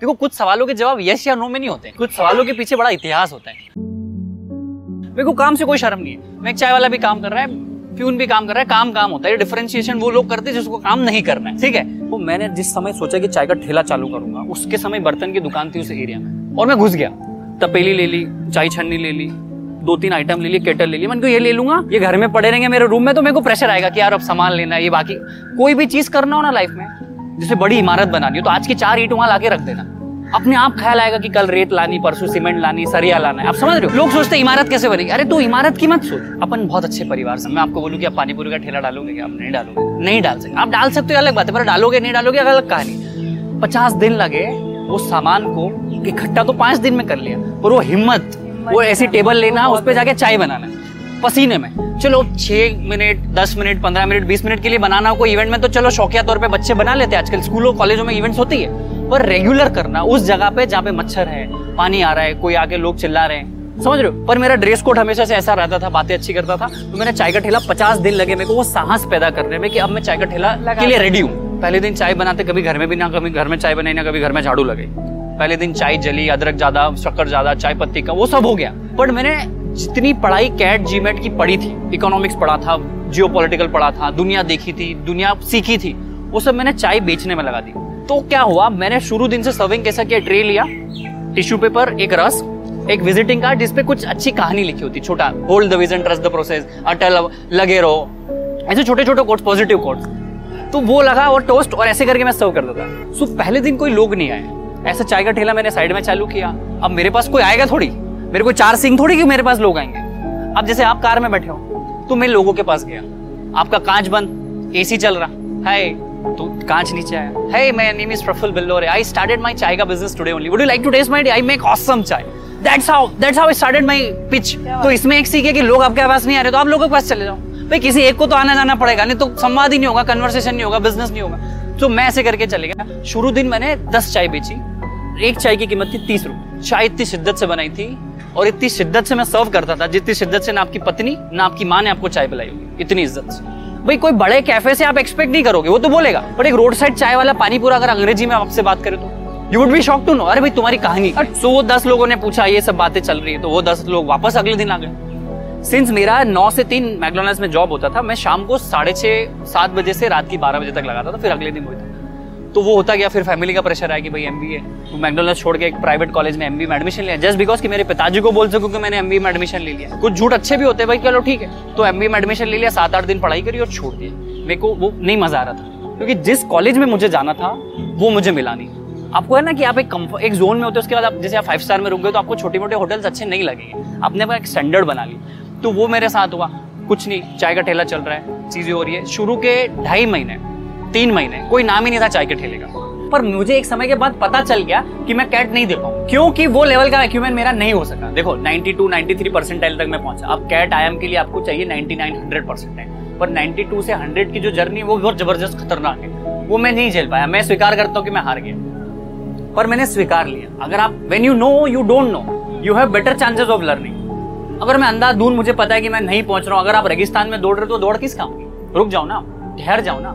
देखो, कुछ सवालों के जवाब यस या नो में नहीं होते कुछ सवालों के पीछे बड़ा इतिहास होता है। मेरे को काम से कोई शर्म नहीं है। मैं एक चाय वाला भी काम कर रहा है फ्यून भी काम कर रहा है, काम काम होता है। डिफरेंशिएशन वो लोग करते हैं जिसको काम नहीं करना है, ठीक है? वो मैंने जिस समय सोचा कि चाय का ठेला चालू करूँगा, उसके समय बर्तन की दुकान थी उस एरिया में। और मैं घुस गया। तपेली ले ली, चाय छन्नी ले ली, दो तीन आइटम ले लिए केटल ले ली मैंने को ये ले लूँगा, ये घर में पड़े रहेंगे मेरे रूम में तो मेरे को प्रेशर आएगा कि यार अब सामान लेना है, ये बाकी कोई भी चीज़ करना हो ना लाइफ में जैसे बड़ी इमारत बनानी हो तो आज की चार ईट वहाँ लाके रख देना। अपने आप ख्याल आएगा कि कल रेत लानी परसों सीमेंट लानी सरिया लाना है। आप समझ रहे हो? लोग सोचते हैं इमारत कैसे बनेगी? अरे तू इमारत की मत सोच। अपन बहुत अच्छे परिवार से मैं आपको बोलूँ कि आप पानीपुरी का ठेला डालोगे क्या? आप नहीं डालोगे। नहीं डाल सकते। आप डाल सकते हो अलग बात है पर डालोगे नहीं डालोगे अलग कहानी। पचास दिन लगे वो सामान को इकट्ठा तो पाँच दिन में कर लिया। पर वो हिम्मत वो ऐसी टेबल लेना उस पर जाके चाय बनाना। पसीने में। चलो छह मिनट दस मिनट पंद्रह मिनट बीस मिनट के लिए बनाना हो कोई इवेंट में तो चलो शौकिया तौर पे बच्चे बना लेते हैं। आजकल स्कूलों कॉलेजों में इवेंट्स होती है। पर रेगुलर करना उस जगह पे जहाँ पे मच्छर है पानी आ रहा है कोई आके लोग चिल्ला रहे हैं। समझ रहे हो? पर मेरा ड्रेस कोड हमेशा से ऐसा रहता था बातें अच्छी करता था तो मैंने चाय का ठेला पचास दिन लगे मेरे को वो साहस पैदा करने में कि अब मैं चाय का ठेला के लिए रेडी हूँ। पहले दिन चाय बनाते कभी घर में भी ना कभी घर में चाय बनाई ना कभी घर में झाड़ू लगे पहले दिन चाय जली अदरक ज़्यादा शक्कर ज़्यादा चाय पत्ती का वो सब हो गया। बट मैंने जितनी पढ़ाई कैट जीमेट की पढ़ी थी इकोनॉमिक्स पढ़ा था जियो पढ़ा था, दुनिया देखी थी, दुनिया सीखी थी, वो सब मैंने चाय बेचने में लगा दी। तो क्या हुआ, मैंने शुरू दिन से सर्विंग कैसा किया, ट्रे लिया टिश्यू पेपर एक रस, एक विजिटिंग कार्ड जिसपे कुछ अच्छी कहानी लिखी होती, छोटा hold the vision trust the process अटल लगे रहो, ऐसे छोटे छोटे कोट्स पॉजिटिव कोट्स तो वो लगा और टोस्ट और ऐसे करके मैं सर्व कर देता। सो पहले दिन कोई लोग नहीं आए। ऐसा चाय का ठेला मैंने साइड में चालू किया। अब मेरे पास कोई आएगा थोड़ी? मेरे को चार सिंह थोड़ी कि मेरे पास लोग आएँगे? अब जैसे आप कार में बैठे हो तो मैं लोगों के पास गया। आपका कांच बंद एसी चल रहा। है तो कांच नीचे आया। Hey my name is Praful Billore. I started my chai का business today only would you like to taste my I make awesome chai. That's how that's how I started my pitch तो इसमें एक सीख है कि लोग आपके पास नहीं आ रहे तो आप लोगों के पास चले जाओ। भाई किसी एक को तो आना जाना पड़ेगा नहीं तो संवाद ही नहीं होगा कन्वर्सेशन नहीं होगा बिज़नेस नहीं होगा। तो मैं ऐसे करके चले गया। शुरू दिन मैंने दस चाय बेची। एक चाय की कीमत थी तीस रुपए। चाय इतनी शिद्दत से बनाई थी और इतनी शिद्दत से मैं सर्व करता था, जितनी शिद्दत से ना आपकी पत्नी, ना आपकी माँ ने आपको चाय पिलाई होगी, इतनी इज़्ज़त से। भाई, कोई बड़े कैफ़े से आप एक्सपेक्ट नहीं करोगे, वो तो बोलेगा बट एक रोड साइड चाय वाला पानी पूरा अगर अंग्रेज़ी में आपसे बात करे तो? You would be shock to know अरे भाई, तुम्हारी कहानी। सो वो दस लोगों ने पूछा, ये सब बातें चल रही है। तो वो दस लोग वापस अगले दिन आ गए। सिंस मेरा नौ से तीन मैकडोनल्ड्स में जॉब होता था, मैं शाम को साढ़े छह, सात बजे से रात की बारह बजे तक लगाता था, फिर अगले दिन वही था। तो वो होता गया, फिर फैमिली का प्रेशर आया कि भाई एम बी ए तो मैकडोनल्ड छोड़ के एक प्राइवेट कॉलेज में एम बी में एडमिशन लिया जस्ट बिकॉज़ कि मेरे पिताजी को बोल सकूँ कि मैंने एम बी में एडमिशन ले लिया। कुछ झूठ अच्छे भी होते हैं, भाई, चलो ठीक है। तो एम बी में एडमिशन ले लिया सात आठ दिन पढ़ाई करी और छोड़ दिया। मेरे को वो नहीं मज़ा आ रहा था, क्योंकि जिस कॉलेज में मुझे जाना था, वो मुझे मिला नहीं। आपको है ना कि आप एक कंफर्ट एक जोन में होते हो, उसके बाद आप, जैसे आप फाइव स्टार में रुक गए तो आपको छोटे मोटे होटल्स अच्छे नहीं लगेंगे। आपने अपना एक स्टैंडर्ड बना ली। तो वो मेरे साथ हुआ, कुछ नहीं, चाय का ठेला चल रहा है, चीज़ें हो रही है। शुरू के ढाई महीने तीन महीने, कोई नाम ही नहीं था चाय के ठेले का। पर मुझे एक समय के बाद पता चल गया कि मैं कैट नहीं दे पाऊँ, क्योंकि वो लेवल का एक्यूमेंट मेरा नहीं हो सका। देखो 92 93 परसेंटाइल तक मैं पहुँचा। अब कैट आईएम के लिए आपको चाहिए 99 100 परसेंटाइल पर 92 से 100 की जो जर्नी वो बहुत ज़बरदस्त, खतरनाक है। वो मैं नहीं झेल पाया। मैं स्वीकार करता हूँ कि मैं हार गया। पर मैंने स्वीकार लिया। अगर आप when you know you don't know you have better chances of learning अगर मैं अंधाधुन मुझे पता है कि मैं नहीं पहुँच रहा हूँ। अगर आप रेगिस्तान में दौड़ रहे हो तो दौड़ किस काम की? रुक जाओ ना। ठहर जाओ ना।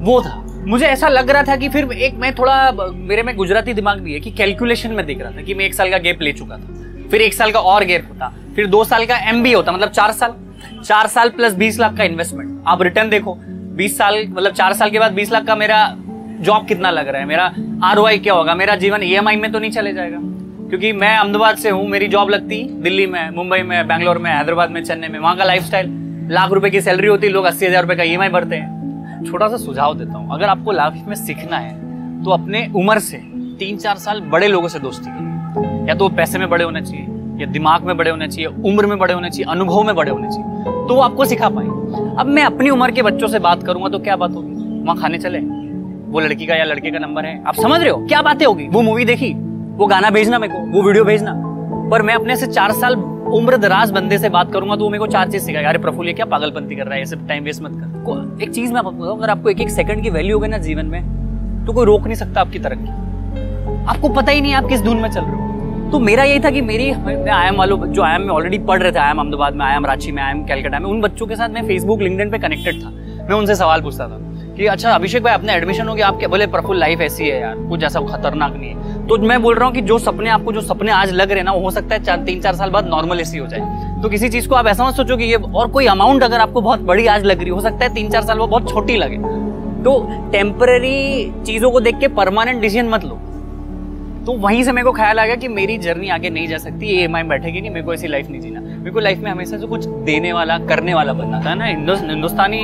वो था। मुझे ऐसा लग रहा था कि फिर एक मैं थोड़ा, मेरे में गुजराती दिमाग भी है कि कैलकुलेशन में देख रहा था कि मैं एक साल का गैप ले चुका था। फिर एक साल का और गैप होता। फिर दो साल का एमबी होता मतलब चार साल। चार साल प्लस बीस लाख का इन्वेस्टमेंट आप रिटर्न देखो, बीस साल मतलब चार साल के बाद बीस लाख का मेरा जॉब कितना लग रहा है? मेरा आरओआई क्या होगा? मेरा जीवन ईएमआई में तो नहीं चले जाएगा। क्योंकि मैं अहमदाबाद से हूँ, मेरी जॉब लगती दिल्ली में, मुंबई में, बैंगलोर में, हैदराबाद में, चेन्नई में। वहाँ का लाइफ लाख रुपए की सैलरी होती, लोग अस्सी हज़ार रुपए का ईएमआई भरते हैं। छोटा सा सुझाव देता हूँ। अगर आपको लाइफ में सीखना है तो अपने उम्र से तीन चार साल बड़े लोगों से दोस्ती करिए या तो पैसे में बड़े होने चाहिए, या दिमाग में बड़े होने चाहिए, उम्र में बड़े होने चाहिए, अनुभव में बड़े होने चाहिए तो वो आपको सिखा पाए अब मैं अपनी उम्र के बच्चों से बात करूँगा तो क्या बात होगी? वहाँ खाने चले? वो लड़की का या लड़के का नंबर है? आप समझ रहे हो? क्या बातें होगी? वो मूवी देखी? वो गाना भेजना मेरे को? वो वीडियो भेजना? पर मैं अपने से चार साल उम्र दराज बंदे से बात करूँगा तो वो मेरे को चार चीज़ सिखाएगा। अरे प्रफुल ये क्या पागलपंती कर रहा है? ऐसे टाइम वेस्ट मत कर। एक चीज़ मैं आपको अगर आपको एक एक सेकंड की वैल्यू होगी ना जीवन में तो कोई रोक नहीं सकता आपकी तरक्की। आपको पता ही नहीं आप किस धुन में चल रहे हो। तो मेरा यही था कि मेरी, मैं आई एम वालों जो आई एम में ऑलरेडी पढ़ रहे थे आई एम अहमदाबाद में आई एम रांची में आई एम कैलकाटा में, उन बच्चों के साथ मैं फेसबुक लिंकडिन पे कनेक्टेड था। मैं उनसे सवाल पूछता था। कि अच्छा अभिषेक भाई अपने एडमिशन हो गया आपके बोले प्रफुल लाइफ ऐसी है यार, कुछ ऐसा खतरनाक नहीं है। तो मैं बोल रहा हूँ कि जो सपने आपको, जो सपने आज लग रहे ना, वो हो सकता है चार, तीन, चार साल बाद नॉर्मल ऐसी हो जाए। तो किसी चीज़ को आप ऐसा मत सोचो कि ये और कोई अमाउंट अगर आपको बहुत बड़ी आज लग रही हो सकता है तीन, चार साल वो बहुत छोटी लगे। तो टेम्पररी चीज़ों को देख के परमानेंट डिसीज़न मत लो। तो वहीं से मेरे को ख्याल आ गया कि मेरी जर्नी आगे नहीं जा सकती, ये एम बैठेगी नहीं मेरे को ऐसी लाइफ नहीं जीना। मेरे को लाइफ में हमेशा से कुछ देने वाला, करने वाला बनना था ना? हिंदुस्तानी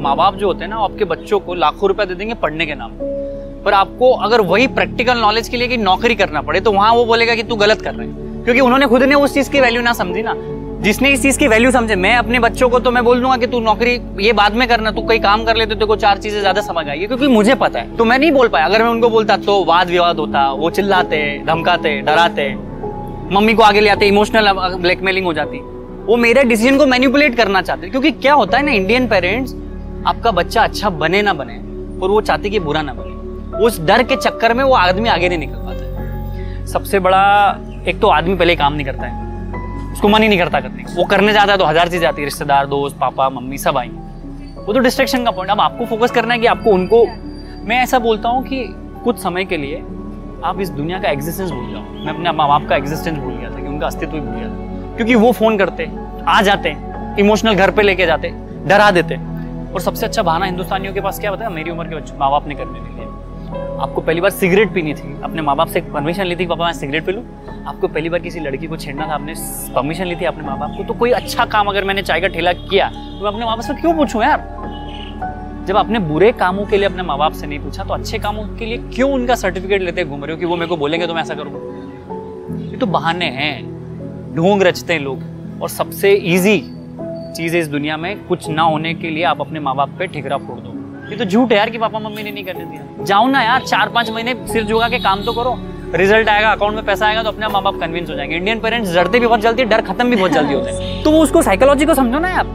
माँ बाप जो होते हैं ना आपके बच्चों को लाखों रुपया दे देंगे पढ़ने के नाम पर आपको अगर वही प्रैक्टिकल नॉलेज के लिए कि नौकरी करना पड़े तो वहाँ वो बोलेगा कि तू गलत कर रहे हैं। क्योंकि उन्होंने खुद ने उस चीज़ की वैल्यू ना समझी ना। जिसने इस चीज़ की वैल्यू समझे, मैं अपने बच्चों को तो मैं बोल दूँगा कि तू नौकरी ये बाद में करना, तू कई काम कर लेते तो चार चीज़ें ज़्यादा समझ आएगी क्योंकि मुझे पता है तो मैं नहीं बोल पाया। अगर मैं उनको बोलता तो वाद विवाद होता, वो चिल्लाते, धमकाते, डराते। मम्मी को आगे ले आते इमोशनल ब्लैकमेलिंग हो जाती। वो मेरे डिसीज़न को मैनिपुलेट करना चाहते क्योंकि क्या होता है ना इंडियन पेरेंट्स आपका बच्चा अच्छा बने ना बने, और वो चाहते कि बुरा ना बने, उस डर के चक्कर में वो आदमी आगे नहीं निकल पाता सबसे बड़ा, एक तो आदमी पहले काम नहीं करता है, उसको मन ही नहीं करता करने वो करने जाता है तो हज़ार चीज़ आती है, रिश्तेदार, दोस्त, पापा, मम्मी, सब आई। वो तो डिस्ट्रेक्शन का पॉइंट अब आपको फोकस करना है कि आपको उनको, मैं ऐसा बोलता हूँ कि कुछ समय के लिए आप इस दुनिया का एग्जिस्टेंस भूल जाओ। मैं अपने माँ बाप का एग्जिस्टेंस भूल गया था कि उनका अस्तित्व ही भूल गया था। क्योंकि वो फ़ोन करते, आ जाते इमोशनल घर पे लेके जाते, डरा देते। और सबसे अच्छा बहाना हिंदुस्तानियों के पास क्या बताया? मेरी उम्र के माँ बाप ने करने नहीं दिया आपको पहली बार सिगरेट पीनी थी। अपने माँ बाप से परमिशन ली थी पापा, मैं सिगरेट पी लूँ? आपको पहली बार किसी लड़की को छेड़ना था, आपने परमिशन ली थी अपने माँ बाप को। तो कोई अच्छा काम अगर मैंने चाय का ठेला किया तो मैं अपने माँ बाप से क्यों पूछूँ यार? जब अपने बुरे कामों के लिए अपने माँ बाप से नहीं पूछा तो अच्छे कामों के लिए क्यों उनका सर्टिफिकेट लेते घूम रहे हो कि वो मेरे को बोलेंगे तो मैं ऐसा करूँगा? ये तो बहाने हैं। ढोंग रचते हैं लोग। और सबसे ईजी चीज़ है इस दुनिया में कुछ ना होने के लिए आप अपने माँ बाप पे ठिकरा फोड़ दो। ये तो झूठ है यार कि पापा मम्मी ने नहीं करने दिया। जाओ ना यार चार पाँच महीने सिर झुका के काम तो करो। रिज़ल्ट आएगा अकाउंट में पैसा आएगा तो अपने माँ बाप कन्विंस हो जाएँगे। इंडियन पेरेंट्स डरते भी बहुत जल्दी डर खत्म भी बहुत जल्दी होते हैं। तो वो उसको साइकोलॉजी को समझो ना यार।